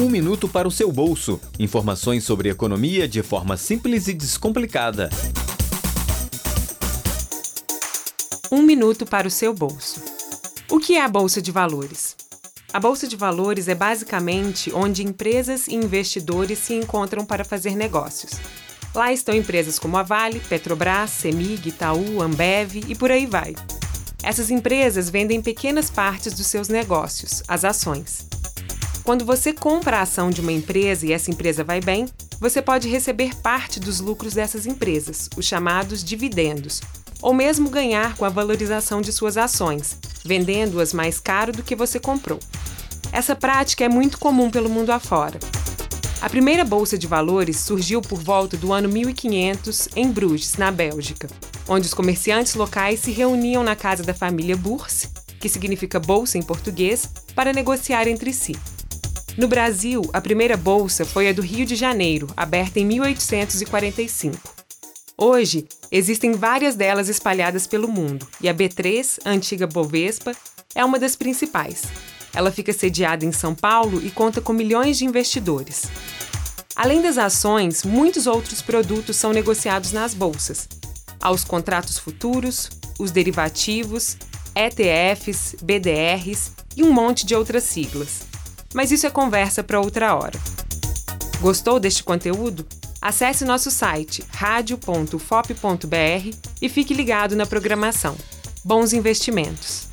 Um minuto para o seu bolso. Informações sobre economia de forma simples e descomplicada. Um minuto para o seu bolso. O que é a Bolsa de Valores? A Bolsa de Valores é basicamente onde empresas e investidores se encontram para fazer negócios. Lá estão empresas como a Vale, Petrobras, Semig, Itaú, Ambev e por aí vai. Essas empresas vendem pequenas partes dos seus negócios, as ações. Quando você compra a ação de uma empresa e essa empresa vai bem, você pode receber parte dos lucros dessas empresas, os chamados dividendos, ou mesmo ganhar com a valorização de suas ações, vendendo-as mais caro do que você comprou. Essa prática é muito comum pelo mundo afora. A primeira bolsa de valores surgiu por volta do ano 1500 em Bruges, na Bélgica, onde os comerciantes locais se reuniam na casa da família Bourse, que significa bolsa em português, para negociar entre si. No Brasil, a primeira bolsa foi a do Rio de Janeiro, aberta em 1845. Hoje, existem várias delas espalhadas pelo mundo, e a B3, a antiga Bovespa, é uma das principais. Ela fica sediada em São Paulo e conta com milhões de investidores. Além das ações, muitos outros produtos são negociados nas bolsas. Há os contratos futuros, os derivativos, ETFs, BDRs e um monte de outras siglas. Mas isso é conversa para outra hora. Gostou deste conteúdo? Acesse nosso site radio.fop.br e fique ligado na programação. Bons investimentos!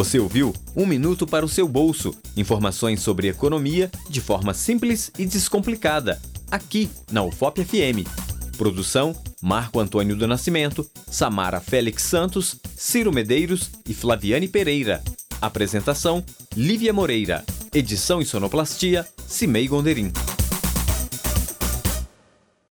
Você ouviu Um Minuto para o seu bolso. Informações sobre economia de forma simples e descomplicada. Aqui na UFOP FM. Produção: Marco Antônio do Nascimento, Samara Félix Santos, Ciro Medeiros e Flaviane Pereira. Apresentação: Lívia Moreira. Edição e sonoplastia: Cimei Gonderim.